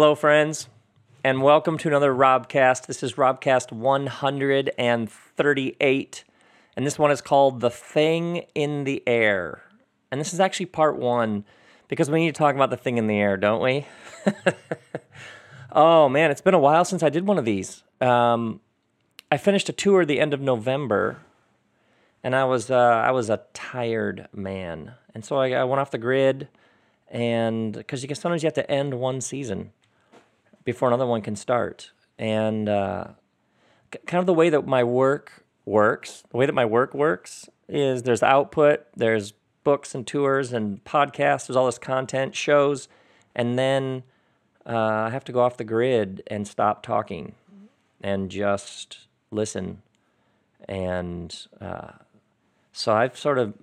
Hello, friends, and welcome to another Robcast. This is Robcast 138, and this one is called The Thing in the Air. And this is actually part one because we need to talk about the thing in the air, don't we? oh, man, it's been a while since I did one of these. Um, I finished a tour the end of November, and I was, uh, I was a tired man. And so I, I went off the grid, and because sometimes you have to end one season before another one can start. And uh, kind of the way that my work works, the way that my work works is there's output, there's books and tours and podcasts, there's all this content, shows, and then uh, I have to go off the grid and stop talking and just listen. And uh, so I've sort of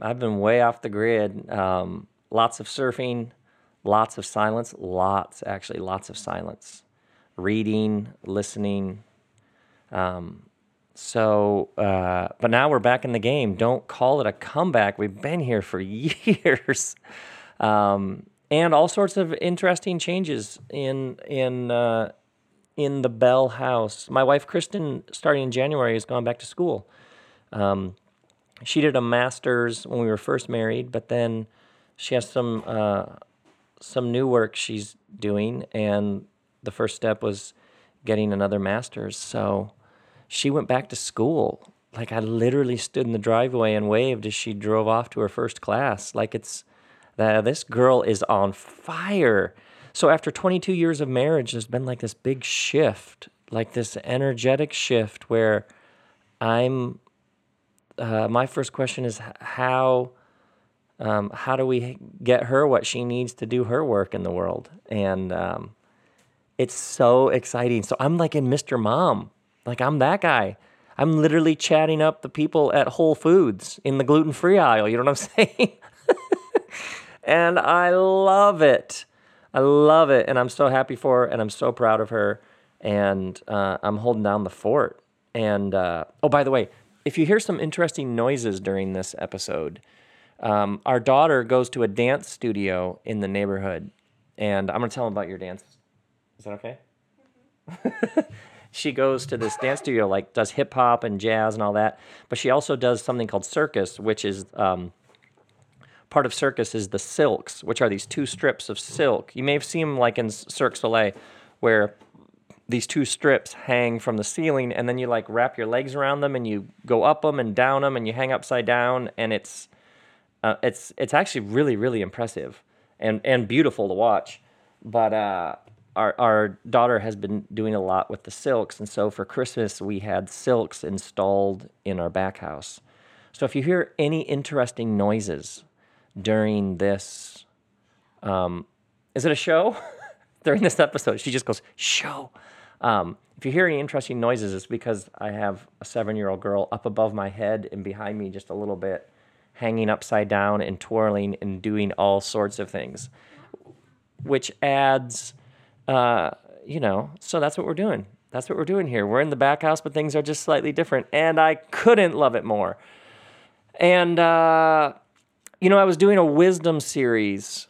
I've been way off the grid. Um, lots of surfing, lots of silence, lots, actually, lots of silence. Reading, listening. Um, so, uh, but now we're back in the game. Don't call it a comeback. We've been here for years. Um, and all sorts of interesting changes in in uh, in the Bell house. My wife Kristen, starting in January, has gone back to school. Um, she did a master's when we were first married, but then she has some uh, some new work she's doing, and the first step was getting another master's. So she went back to school. Like I literally stood in the driveway and waved as she drove off to her first class. Like it's that this girl is on fire. So after 22 years of marriage, there's been like this big shift, like this energetic shift where I'm. Uh, my first question is how um, how do we get her what she needs to do her work in the world? And um, it's so exciting. So I'm like in Mr. Mom, like I'm that guy. I'm literally chatting up the people at Whole Foods in the gluten free aisle. You know what I'm saying? and I love it. I love it. And I'm so happy for her and I'm so proud of her. And uh, I'm holding down the fort. And uh, oh, by the way, if you hear some interesting noises during this episode, um, our daughter goes to a dance studio in the neighborhood, and I'm gonna tell them about your dance. Is that okay? She goes to this dance studio, like does hip hop and jazz and all that, but she also does something called circus, which is um, part of circus is the silks, which are these two strips of silk. You may have seen like in Cirque Soleil, where these two strips hang from the ceiling, and then you like wrap your legs around them and you go up them and down them, and you hang upside down, and it's uh, it's it's actually really really impressive and and beautiful to watch. But uh, our our daughter has been doing a lot with the silks, and so for Christmas we had silks installed in our back house. So if you hear any interesting noises during this, um, is it a show? during this episode, she just goes show. Um, if you hear any interesting noises, it's because I have a seven-year-old girl up above my head and behind me just a little bit hanging upside down and twirling and doing all sorts of things, which adds, uh, you know, so that's what we're doing. That's what we're doing here. We're in the back house, but things are just slightly different. And I couldn't love it more. And, uh, you know, I was doing a wisdom series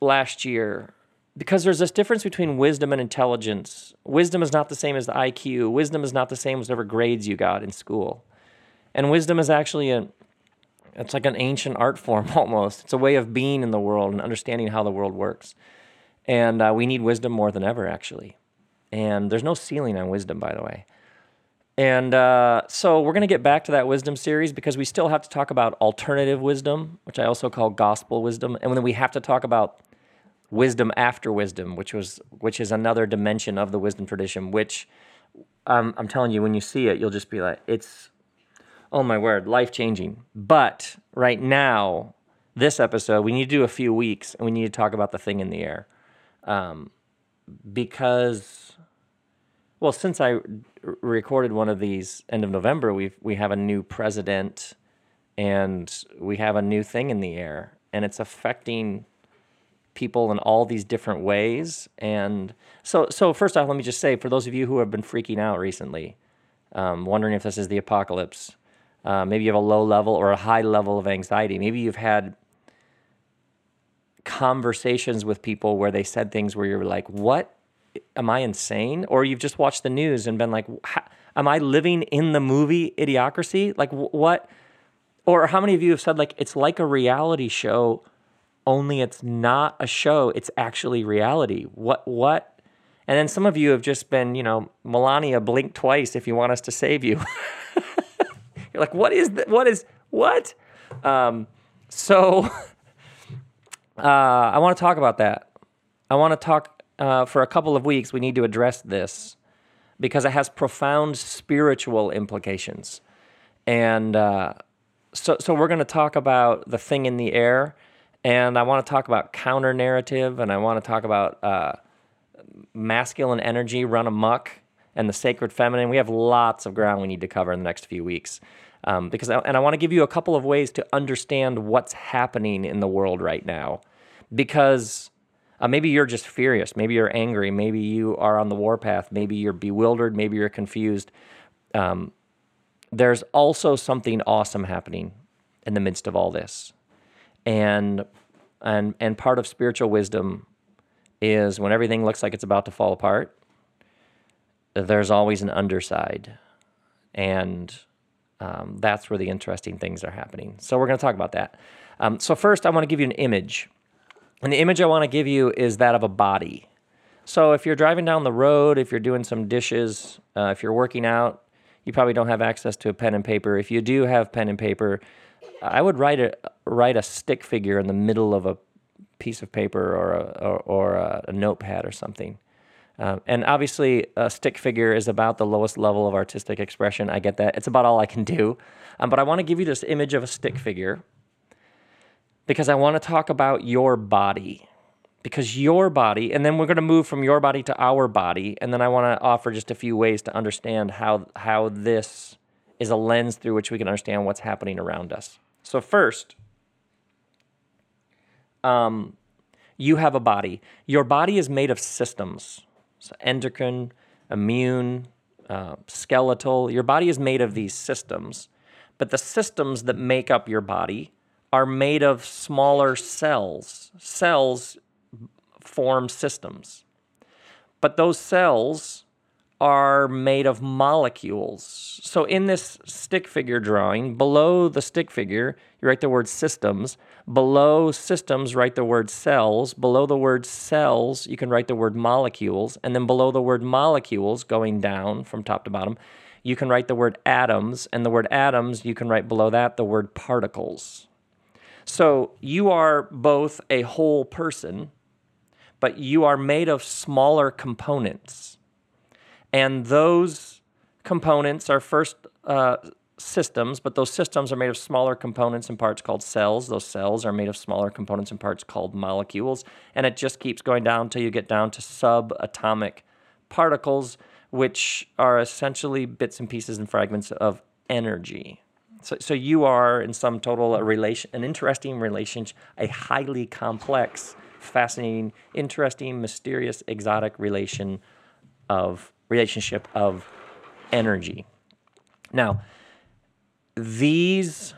last year because there's this difference between wisdom and intelligence. Wisdom is not the same as the IQ, wisdom is not the same as whatever grades you got in school. And wisdom is actually a, it's like an ancient art form almost. It's a way of being in the world and understanding how the world works. And uh, we need wisdom more than ever, actually. And there's no ceiling on wisdom, by the way. And uh, so we're going to get back to that wisdom series because we still have to talk about alternative wisdom, which I also call gospel wisdom, and then we have to talk about wisdom after wisdom, which was which is another dimension of the wisdom tradition. Which um, I'm telling you, when you see it, you'll just be like, it's oh my word, life changing. But right now, this episode, we need to do a few weeks and we need to talk about the thing in the air. Um, because, well, since I r- recorded one of these end of November, we we have a new president and we have a new thing in the air and it's affecting people in all these different ways. And so, so first off, let me just say for those of you who have been freaking out recently, um, wondering if this is the apocalypse, uh, maybe you have a low level or a high level of anxiety. Maybe you've had conversations with people where they said things where you're like, what? Am I insane? Or you've just watched the news and been like, am I living in the movie Idiocracy? Like, what? Or how many of you have said, like, it's like a reality show, only it's not a show, it's actually reality? What? What? And then some of you have just been, you know, Melania, blink twice if you want us to save you. You're like, what is that? What is what? Um, so uh, I want to talk about that. I want to talk uh, for a couple of weeks. We need to address this because it has profound spiritual implications. And uh, so, so we're going to talk about the thing in the air, and I want to talk about counter narrative, and I want to talk about uh, masculine energy run amok and the sacred feminine. We have lots of ground we need to cover in the next few weeks. Um, because I, and I want to give you a couple of ways to understand what's happening in the world right now, because uh, maybe you're just furious, maybe you're angry, maybe you are on the warpath, maybe you're bewildered, maybe you're confused. Um, there's also something awesome happening in the midst of all this, and and and part of spiritual wisdom is when everything looks like it's about to fall apart. There's always an underside, and um, that's where the interesting things are happening. So we're going to talk about that. Um, so first, I want to give you an image, and the image I want to give you is that of a body. So if you're driving down the road, if you're doing some dishes, uh, if you're working out, you probably don't have access to a pen and paper. If you do have pen and paper, I would write a write a stick figure in the middle of a piece of paper or a, or, or a, a notepad or something. Um, and obviously, a stick figure is about the lowest level of artistic expression. I get that. It's about all I can do. Um, but I want to give you this image of a stick figure because I want to talk about your body. Because your body, and then we're going to move from your body to our body. And then I want to offer just a few ways to understand how, how this is a lens through which we can understand what's happening around us. So, first, um, you have a body. Your body is made of systems. So endocrine, immune, uh, skeletal. Your body is made of these systems, but the systems that make up your body are made of smaller cells. Cells form systems, but those cells are made of molecules. So in this stick figure drawing, below the stick figure, you write the word systems. Below systems, write the word cells. Below the word cells, you can write the word molecules. And then below the word molecules, going down from top to bottom, you can write the word atoms. And the word atoms, you can write below that the word particles. So you are both a whole person, but you are made of smaller components. And those components are first uh, systems, but those systems are made of smaller components and parts called cells. Those cells are made of smaller components and parts called molecules. And it just keeps going down until you get down to subatomic particles, which are essentially bits and pieces and fragments of energy. So, so you are, in some total, a relation, an interesting relationship, a highly complex, fascinating, interesting, mysterious, exotic relation of relationship of energy. Now, these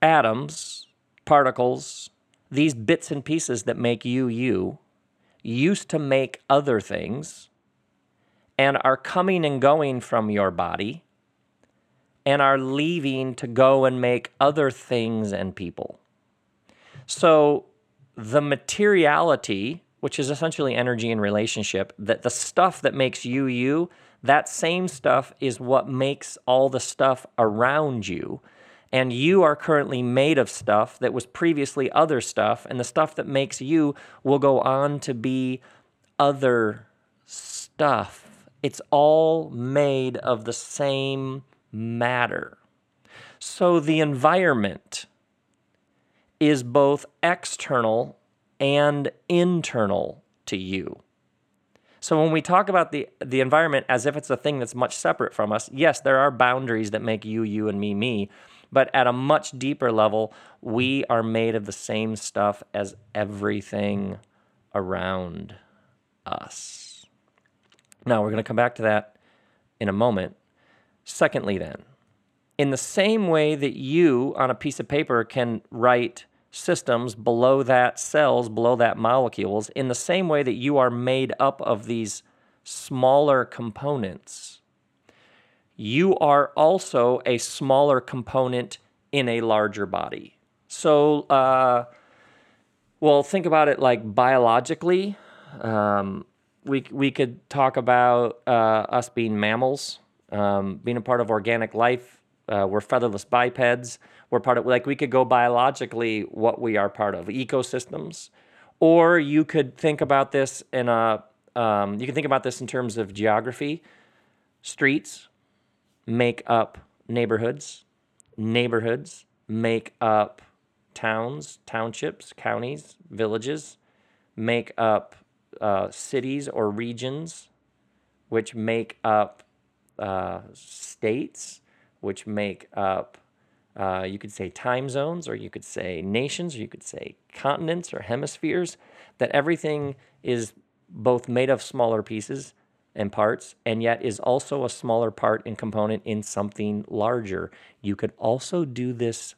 atoms, particles, these bits and pieces that make you you used to make other things and are coming and going from your body and are leaving to go and make other things and people. So the materiality which is essentially energy and relationship, that the stuff that makes you you, that same stuff is what makes all the stuff around you. And you are currently made of stuff that was previously other stuff, and the stuff that makes you will go on to be other stuff. It's all made of the same matter. So the environment is both external and internal to you. So when we talk about the the environment as if it's a thing that's much separate from us, yes, there are boundaries that make you you and me me, but at a much deeper level, we are made of the same stuff as everything around us. Now, we're going to come back to that in a moment. Secondly, then, in the same way that you on a piece of paper can write systems, below that cells, below that molecules, in the same way that you are made up of these smaller components, you are also a smaller component in a larger body. So, uh, well, think about it like biologically. Um, we, we could talk about uh, us being mammals, um, being a part of organic life. Uh, we're featherless bipeds. We're part of, like, we could go biologically what we are part of, ecosystems. Or you could think about this in a, um, you can think about this in terms of geography. Streets make up neighborhoods, neighborhoods make up towns, townships, counties, villages, make up uh, cities or regions, which make up uh, states, which make up, uh, you could say time zones, or you could say nations, or you could say continents or hemispheres, that everything is both made of smaller pieces and parts, and yet is also a smaller part and component in something larger. You could also do this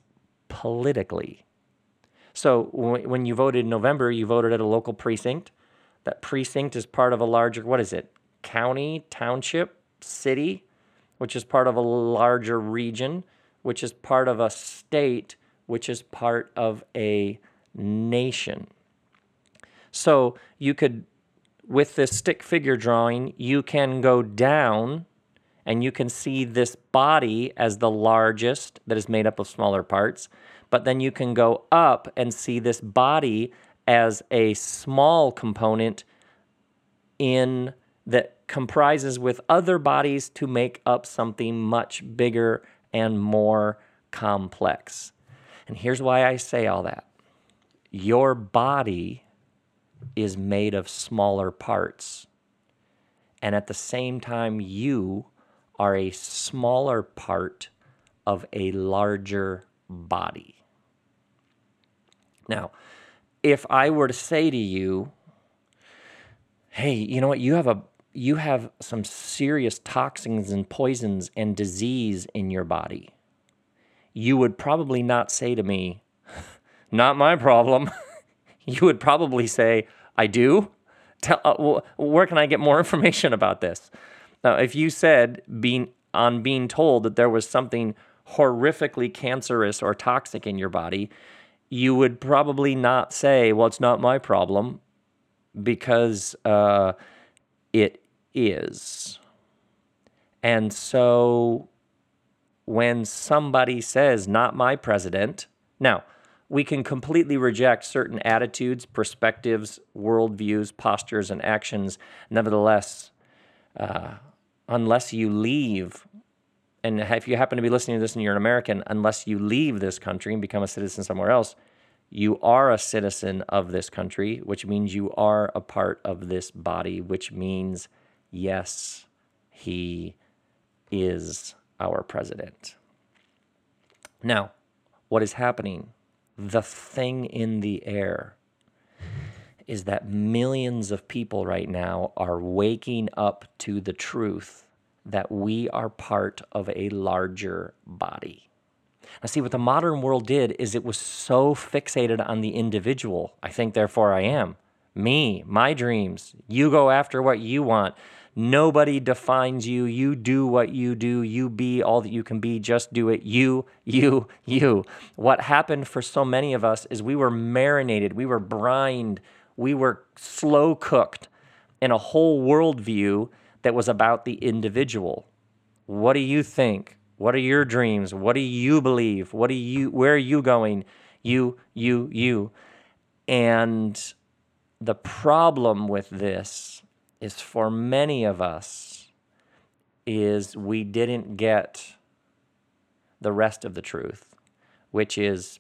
politically. So when you voted in November, you voted at a local precinct. That precinct is part of a larger, what is it? County, township, city, which is part of a larger region, which is part of a state, which is part of a nation. So you could, with this stick figure drawing, you can go down and you can see this body as the largest that is made up of smaller parts. But then you can go up and see this body as a small component in that comprises with other bodies to make up something much bigger and more complex. And here's why I say all that. Your body is made of smaller parts. And at the same time, you are a smaller part of a larger body. Now, if I were to say to you, hey, you know what, you have a you have some serious toxins and poisons and disease in your body. You would probably not say to me, not my problem. you would probably say, I do. Tell, uh, where can I get more information about this? Now, if you said being on being told that there was something horrifically cancerous or toxic in your body, you would probably not say, "Well, it's not my problem," because uh, it is. And so, when somebody says, "Not my president," now we can completely reject certain attitudes, perspectives, worldviews, postures, and actions. Nevertheless, uh, unless you leave and if you happen to be listening to this and you're an American, unless you leave this country and become a citizen somewhere else, you are a citizen of this country, which means you are a part of this body, which means, yes, he is our president. Now, what is happening? The thing in the air is that millions of people right now are waking up to the truth that we are part of a larger body. Now, see, what the modern world did is it was so fixated on the individual. I think, therefore, I am. Me, my dreams. You go after what you want. Nobody defines you. You do what you do. You be all that you can be. Just do it. You, you, you. What happened for so many of us is we were marinated, we were brined, we were slow cooked in a whole worldview that was about the individual. What do you think? What are your dreams? What do you believe? What do you where are you going? You, you, you. And the problem with this is for many of us is we didn't get the rest of the truth, which is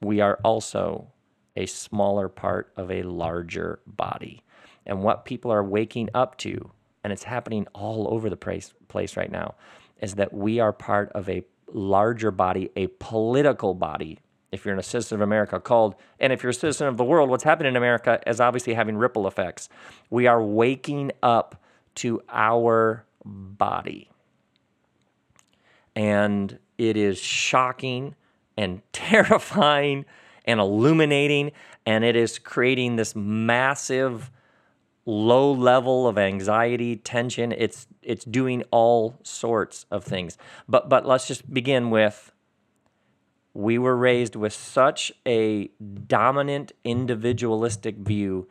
we are also a smaller part of a larger body. And what people are waking up to and it's happening all over the place, right now, is that we are part of a larger body, a political body. If you're a citizen of America, called, and if you're a citizen of the world, what's happening in America is obviously having ripple effects. We are waking up to our body. And it is shocking and terrifying and illuminating, and it is creating this massive low level of anxiety, tension. It's it's doing all sorts of things. But but let's just begin with we were raised with such a dominant individualistic view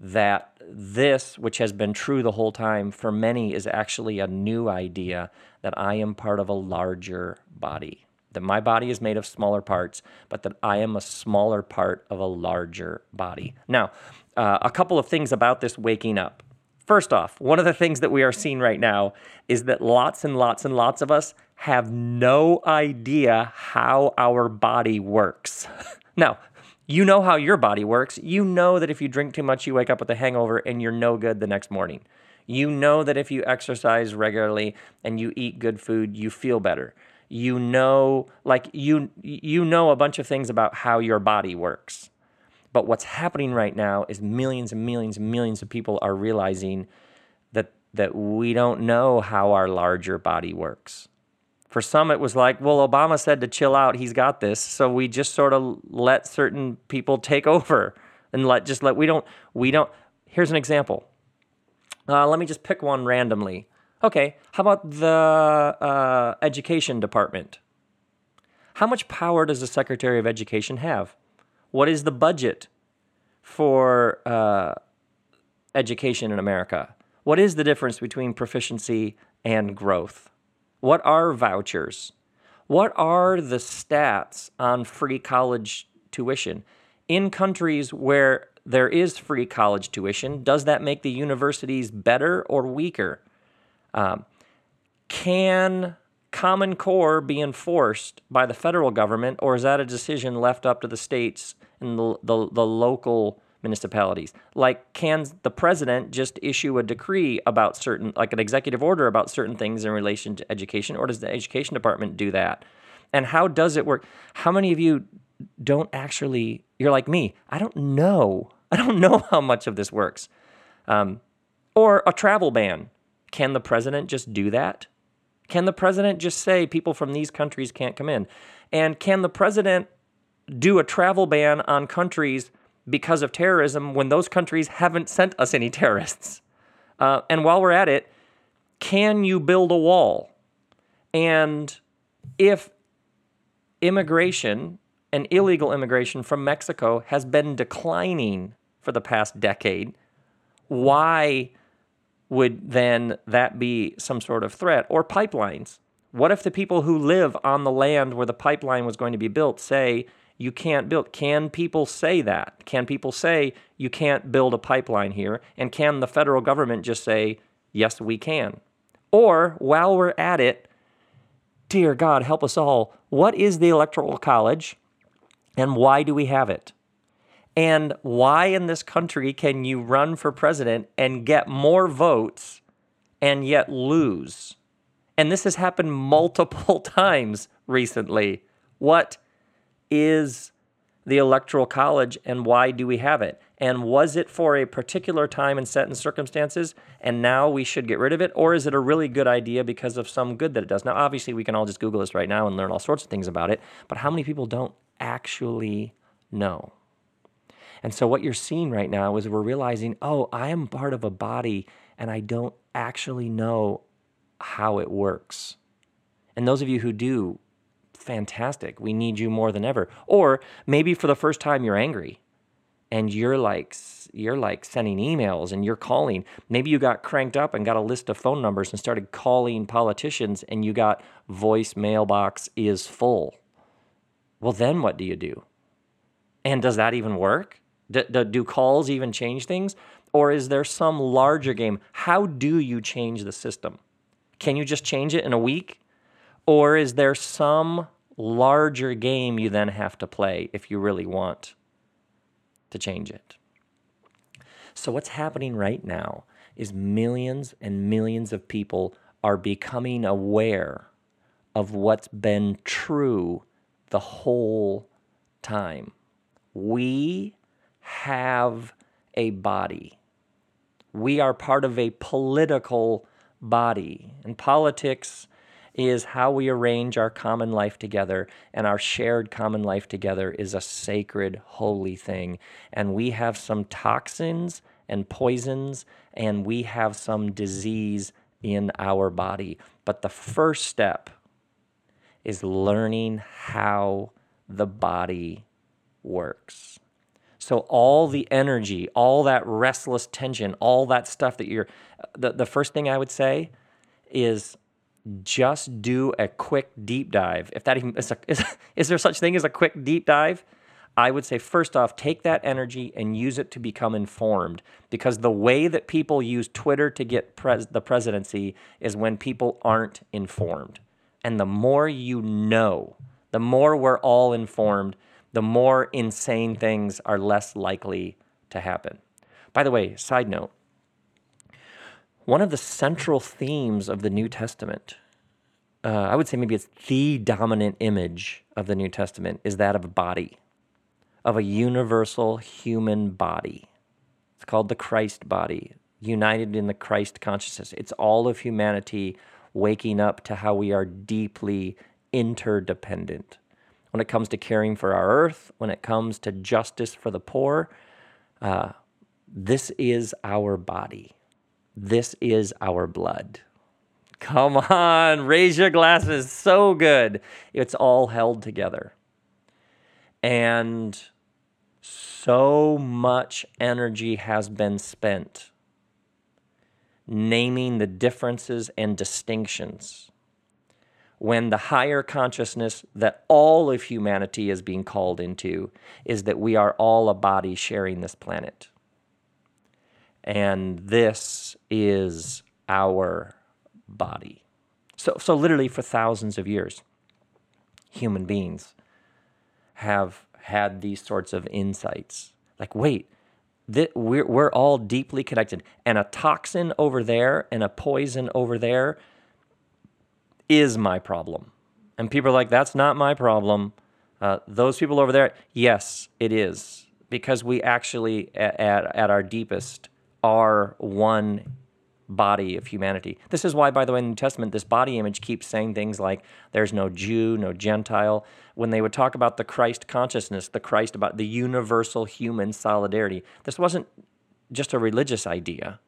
that this, which has been true the whole time for many, is actually a new idea that I am part of a larger body. That my body is made of smaller parts, but that I am a smaller part of a larger body. Now, uh, a couple of things about this waking up. First off, one of the things that we are seeing right now is that lots and lots and lots of us have no idea how our body works. now, you know how your body works. You know that if you drink too much, you wake up with a hangover and you're no good the next morning. You know that if you exercise regularly and you eat good food, you feel better. You know like you you know a bunch of things about how your body works. But what's happening right now is millions and millions and millions of people are realizing that that we don't know how our larger body works. For some, it was like, well, Obama said to chill out, he's got this. So we just sort of let certain people take over and let just let, we don't, we don't. Here's an example. Uh, let me just pick one randomly. Okay, how about the uh, education department? How much power does the Secretary of Education have? What is the budget for uh, education in America? What is the difference between proficiency and growth? What are vouchers? What are the stats on free college tuition? In countries where there is free college tuition, does that make the universities better or weaker? Um, can Common Core be enforced by the federal government, or is that a decision left up to the states and the, the, the local municipalities? Like, can the president just issue a decree about certain, like an executive order about certain things in relation to education, or does the education department do that? And how does it work? How many of you don't actually, you're like me, I don't know. I don't know how much of this works. Um, or a travel ban. Can the president just do that? Can the president just say people from these countries can't come in? And can the president do a travel ban on countries because of terrorism when those countries haven't sent us any terrorists? Uh, and while we're at it, can you build a wall? And if immigration and illegal immigration from Mexico has been declining for the past decade, why would then that be some sort of threat? Or pipelines. What if the people who live on the land where the pipeline was going to be built say you can't build? Can people say that? Can people say you can't build a pipeline here? And can the federal government just say, yes, we can? Or while we're at it, dear God, help us all, what is the Electoral College and why do we have it? And why in this country can you run for president and get more votes and yet lose? And this has happened multiple times recently. What is the Electoral College and why do we have it? And was it for a particular time and set in circumstances and now we should get rid of it? Or is it a really good idea because of some good that it does? Now, obviously, we can all just Google this right now and learn all sorts of things about it, but how many people don't actually know? And so what you're seeing right now is we're realizing, oh, I am part of a body and I don't actually know how it works. And those of you who do, fantastic. We need you more than ever. Or maybe for the first time you're angry and you're like you're like sending emails and you're calling. Maybe you got cranked up and got a list of phone numbers and started calling politicians and you got voice mailbox is full. Well, then what do you do? And does that even work? Do, do, do calls even change things? Or is there some larger game? How do you change the system? Can you just change it in a week? Or is there some larger game you then have to play if you really want to change it? So, what's happening right now is millions and millions of people are becoming aware of what's been true the whole time. We have a body. We are part of a political body. And politics is how we arrange our common life together, and our shared common life together is a sacred, holy thing. And we have some toxins and poisons, and we have some disease in our body. But the first step is learning how the body works. So all the energy, all that restless tension, all that stuff that you're the, the first thing I would say is just do a quick deep dive. If that even is, a, is, is there such thing as a quick deep dive? I would say first off, take that energy and use it to become informed because the way that people use Twitter to get pres- the presidency is when people aren't informed. And the more you know, the more we're all informed, the more insane things are less likely to happen. By the way, side note, one of the central themes of the New Testament, uh, I would say maybe it's the dominant image of the New Testament, is that of a body, of a universal human body. It's called the Christ body, united in the Christ consciousness. It's all of humanity waking up to how we are deeply interdependent. When it comes to caring for our earth, when it comes to justice for the poor, uh, this is our body. This is our blood. Come on, raise your glasses. So good. It's all held together. And so much energy has been spent naming the differences and distinctions when the higher consciousness that all of humanity is being called into is that we are all a body sharing this planet. And this is our body. So, so literally, for thousands of years, human beings have had these sorts of insights. Like, wait, th- we're, we're all deeply connected. And a toxin over there and a poison over there is my problem. And people are like, that's not my problem. Uh, those people over there, yes, it is. Because we actually, at, at, at our deepest, are one body of humanity. This is why, by the way, in the New Testament, this body image keeps saying things like there's no Jew, no Gentile. When they would talk about the Christ consciousness, the Christ about the universal human solidarity, this wasn't just a religious idea.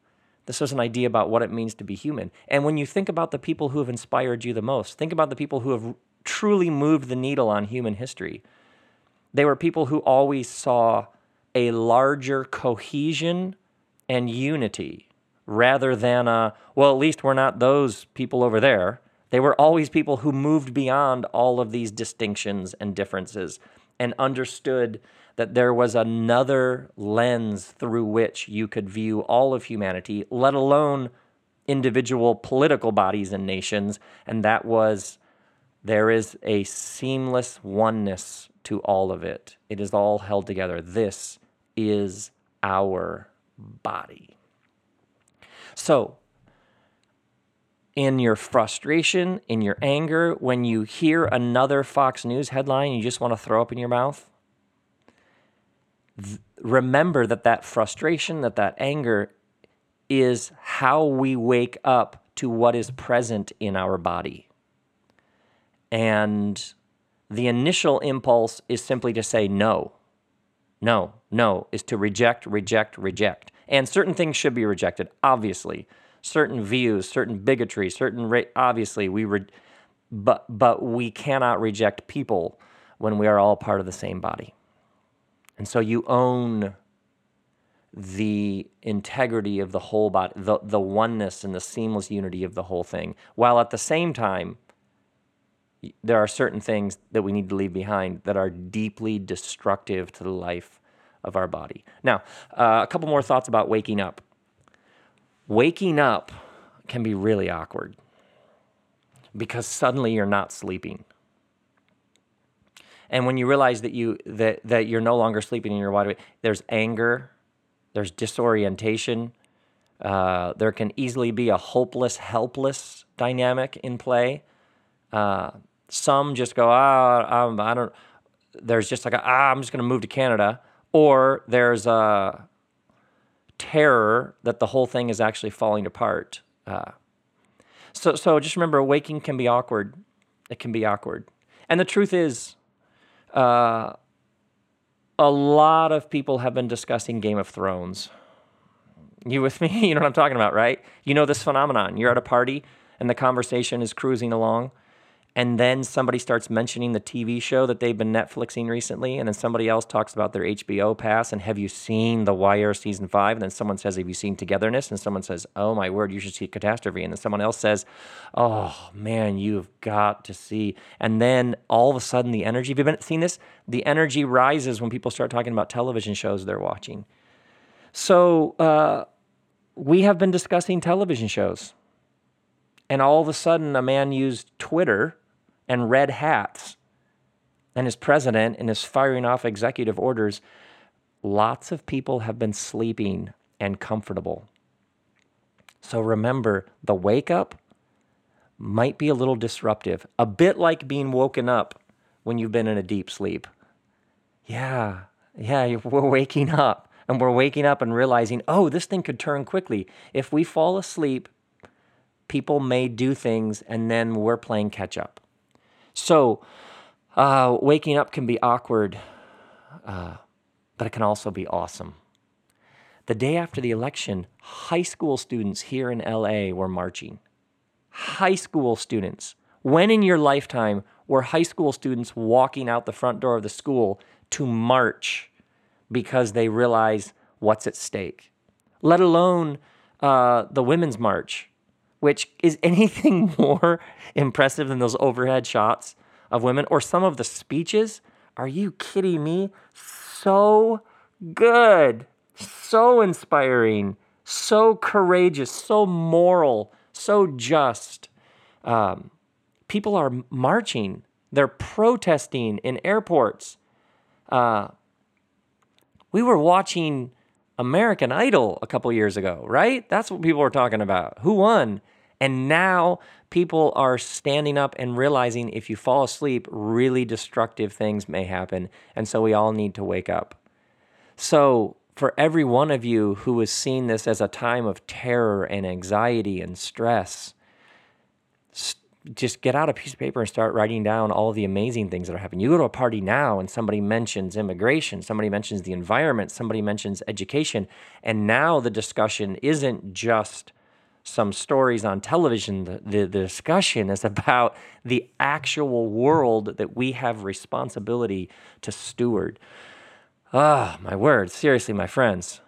This was an idea about what it means to be human. And when you think about the people who have inspired you the most, think about the people who have truly moved the needle on human history. They were people who always saw a larger cohesion and unity rather than, a, well, at least we're not those people over there. They were always people who moved beyond all of these distinctions and differences and understood that there was another lens through which you could view all of humanity, let alone individual political bodies and nations. And that was there is a seamless oneness to all of it. It is all held together. This is our body. So, in your frustration, in your anger, when you hear another Fox News headline, you just want to throw up in your mouth, remember that that frustration, that that anger is how we wake up to what is present in our body. And the initial impulse is simply to say no. No, no, is to reject, reject, reject. And certain things should be rejected, obviously. Certain views, certain bigotry, certain ra- obviously we re- but but we cannot reject people when we are all part of the same body. And so you own the integrity of the whole body, the, the oneness and the seamless unity of the whole thing, while at the same time, there are certain things that we need to leave behind that are deeply destructive to the life of our body. Now, uh, a couple more thoughts about waking up. Waking up can be really awkward because suddenly you're not sleeping. And when you realize that you that that you're no longer sleeping and you're wide awake, there's anger, there's disorientation. Uh, there can easily be a hopeless, helpless dynamic in play. Uh, some just go, ah, um, I don't. There's just like, a, ah, I'm just going to move to Canada or there's a terror that the whole thing is actually falling apart. Uh, So, so just remember, waking can be awkward. It can be awkward. And the truth is, uh, a lot of people have been discussing Game of Thrones. You with me? You know what I'm talking about, right? You know this phenomenon. You're at a party and the conversation is cruising along and then somebody starts mentioning the TV show that they've been Netflixing recently, and then somebody else talks about their HBO pass, and have you seen The Wire season five? And then someone says, Have you seen Togetherness? And someone says, Oh my word, you should see Catastrophe. And then someone else says, Oh man, you've got to see. And then all of a sudden, the energy, have you been seen this? The energy rises when people start talking about television shows they're watching. So uh, we have been discussing television shows. And all of a sudden, a man used Twitter and red hats and is president and is firing off executive orders. Lots of people have been sleeping and comfortable. So remember, the wake up might be a little disruptive, a bit like being woken up when you've been in a deep sleep. Yeah, yeah, we're waking up and we're waking up and realizing, oh, this thing could turn quickly. If we fall asleep, people may do things and then we're playing catch up. So, uh, waking up can be awkward, uh, but it can also be awesome. The day after the election, high school students here in LA were marching. High school students. When in your lifetime were high school students walking out the front door of the school to march because they realize what's at stake? Let alone uh, the Women's March which is anything more impressive than those overhead shots of women or some of the speeches. Are you kidding me? So good, so inspiring, so courageous, so moral, so just. Um, people are marching, they're protesting in airports. Uh, we were watching American Idol a couple years ago, right? That's what people were talking about. Who won? And now people are standing up and realizing if you fall asleep, really destructive things may happen. And so we all need to wake up. So, for every one of you who has seen this as a time of terror and anxiety and stress, just get out a piece of paper and start writing down all the amazing things that are happening. You go to a party now and somebody mentions immigration, somebody mentions the environment, somebody mentions education, and now the discussion isn't just some stories on television. The, the, the discussion is about the actual world that we have responsibility to steward. Ah, oh, my word. Seriously, my friends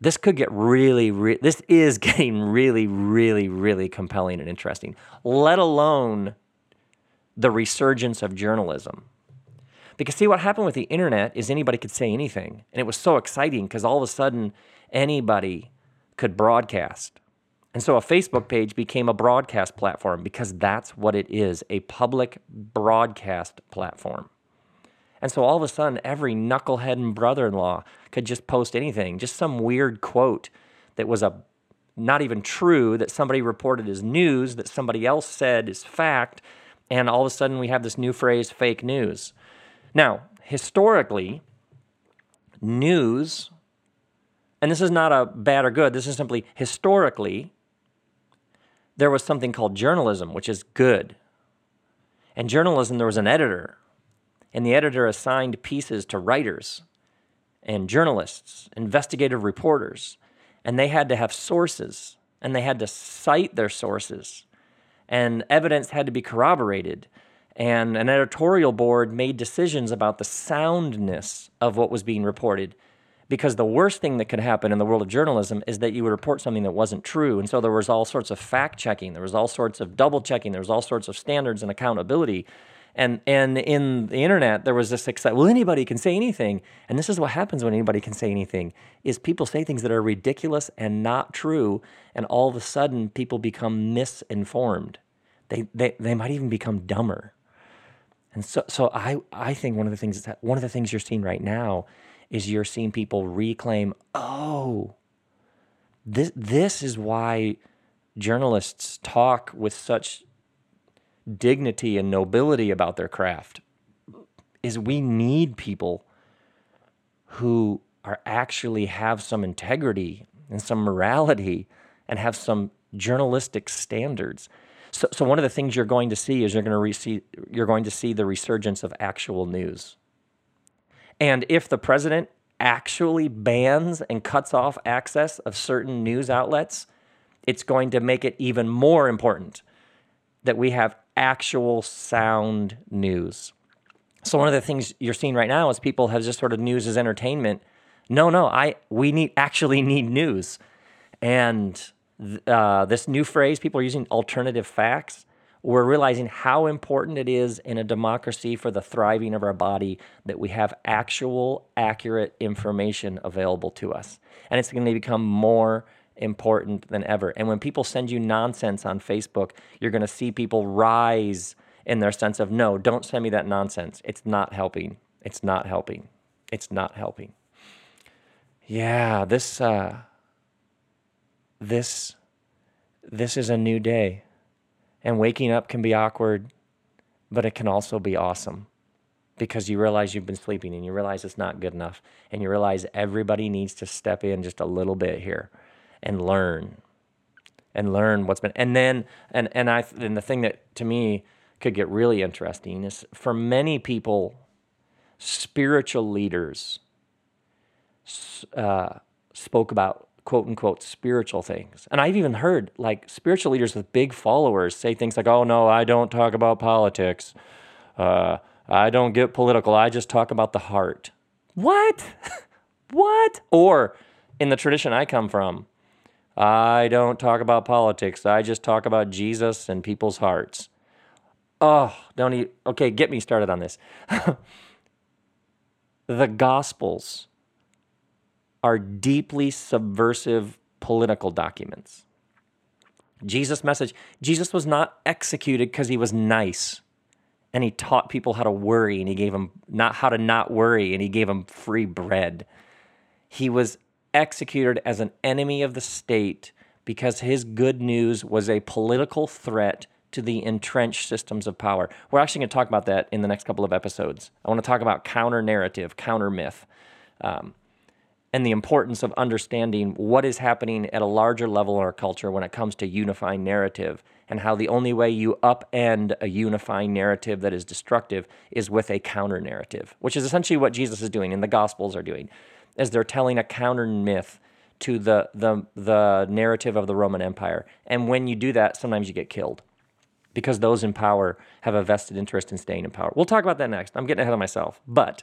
this could get really, re- this is getting really, really, really compelling and interesting, let alone the resurgence of journalism. Because, see, what happened with the internet is anybody could say anything. And it was so exciting because all of a sudden anybody could broadcast. And so a Facebook page became a broadcast platform because that's what it is a public broadcast platform. And so all of a sudden, every knucklehead and brother in law could just post anything, just some weird quote that was a not even true that somebody reported as news that somebody else said is fact and all of a sudden we have this new phrase fake news. Now historically news and this is not a bad or good this is simply historically there was something called journalism which is good. And journalism there was an editor and the editor assigned pieces to writers and journalists, investigative reporters, and they had to have sources and they had to cite their sources, and evidence had to be corroborated. And an editorial board made decisions about the soundness of what was being reported. Because the worst thing that could happen in the world of journalism is that you would report something that wasn't true. And so there was all sorts of fact checking, there was all sorts of double checking, there was all sorts of standards and accountability and and in the internet, there was this excitement. Well, anybody can say anything, and this is what happens when anybody can say anything: is people say things that are ridiculous and not true, and all of a sudden, people become misinformed. They they they might even become dumber. And so so I I think one of the things that one of the things you're seeing right now is you're seeing people reclaim. Oh, this this is why journalists talk with such dignity and nobility about their craft is we need people who are actually have some integrity and some morality and have some journalistic standards So, so one of the things you're going to see is you're going to receive, you're going to see the resurgence of actual news. And if the president actually bans and cuts off access of certain news outlets, it's going to make it even more important that we have actual sound news. So one of the things you're seeing right now is people have just sort of news as entertainment. No, no, I we need actually need news, and uh, this new phrase people are using alternative facts. We're realizing how important it is in a democracy for the thriving of our body that we have actual, accurate information available to us, and it's going to become more important than ever. And when people send you nonsense on Facebook, you're going to see people rise in their sense of, no, don't send me that nonsense. It's not helping. It's not helping. It's not helping. Yeah, this, uh, this, this is a new day. And waking up can be awkward, but it can also be awesome because you realize you've been sleeping and you realize it's not good enough. And you realize everybody needs to step in just a little bit here and learn and learn what's been and then and and I and the thing that to me could get really interesting is for many people spiritual leaders uh, spoke about quote unquote spiritual things. And I've even heard like spiritual leaders with big followers say things like oh no I don't talk about politics. Uh, I don't get political. I just talk about the heart. What? What? Or in the tradition I come from I don't talk about politics. I just talk about Jesus and people's hearts. Oh, don't eat. Okay, get me started on this. the Gospels are deeply subversive political documents. Jesus' message Jesus was not executed because he was nice and he taught people how to worry and he gave them not how to not worry and he gave them free bread. He was executed as an enemy of the state because his good news was a political threat to the entrenched systems of power. We're actually going to talk about that in the next couple of episodes. I want to talk about counter narrative, counter myth, um, and the importance of understanding what is happening at a larger level in our culture when it comes to unifying narrative, and how the only way you upend a unifying narrative that is destructive is with a counter narrative, which is essentially what Jesus is doing and the Gospels are doing as they're telling a counter myth to the, the, the narrative of the Roman Empire. And when you do that, sometimes you get killed because those in power have a vested interest in staying in power. We'll talk about that next. I'm getting ahead of myself. But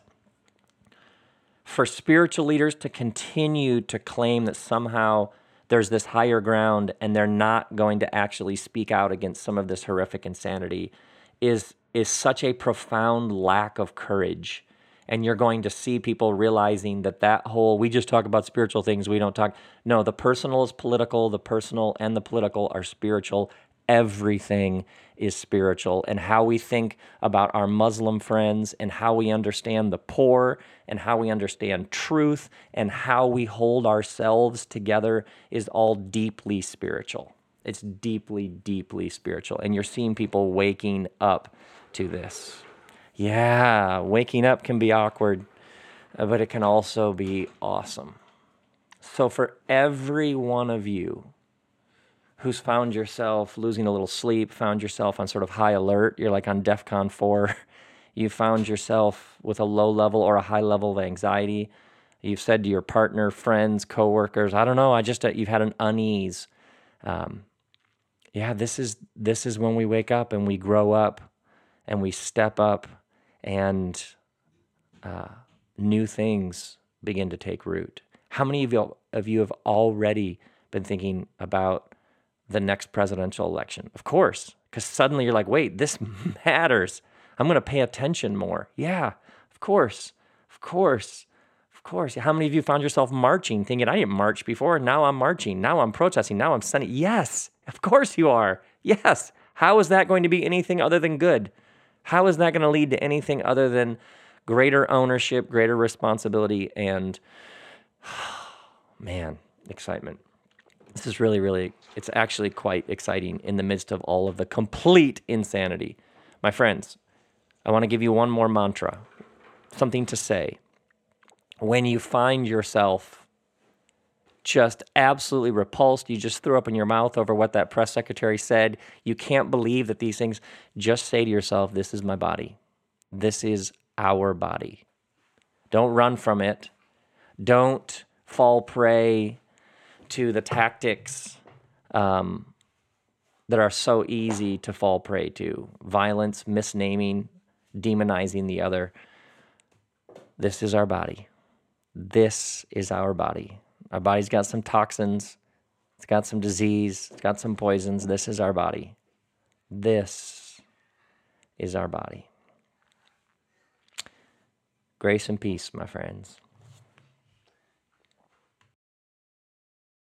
for spiritual leaders to continue to claim that somehow there's this higher ground and they're not going to actually speak out against some of this horrific insanity is is such a profound lack of courage and you're going to see people realizing that that whole we just talk about spiritual things we don't talk no the personal is political the personal and the political are spiritual. Everything is spiritual. And how we think about our muslim friends and how we understand the poor and how we understand truth and how we hold ourselves together is all deeply spiritual. It's deeply deeply spiritual. And you're seeing people waking up to this yeah, waking up can be awkward, uh, but it can also be awesome. So, for every one of you who's found yourself losing a little sleep, found yourself on sort of high alert, you're like on DEF CON 4, you found yourself with a low level or a high level of anxiety, you've said to your partner, friends, coworkers, I don't know, I just, uh, you've had an unease. Um, yeah, this is this is when we wake up and we grow up and we step up and uh, new things begin to take root. How many of you, of you have already been thinking about the next presidential election? Of course, because suddenly you're like, wait, this matters. I'm going to pay attention more. Yeah, of course, of course, of course. How many of you found yourself marching, thinking, I didn't march before, now I'm marching, now I'm protesting, now I'm sending? Yes, of course you are. Yes. How is that going to be anything other than good? How is that going to lead to anything other than greater ownership, greater responsibility, and man, excitement? This is really, really, it's actually quite exciting in the midst of all of the complete insanity. My friends, I want to give you one more mantra, something to say. When you find yourself just absolutely repulsed. You just threw up in your mouth over what that press secretary said. You can't believe that these things. Just say to yourself, This is my body. This is our body. Don't run from it. Don't fall prey to the tactics um, that are so easy to fall prey to violence, misnaming, demonizing the other. This is our body. This is our body. Our body's got some toxins, it's got some disease, it's got some poisons. This is our body. This is our body. Grace and peace, my friends.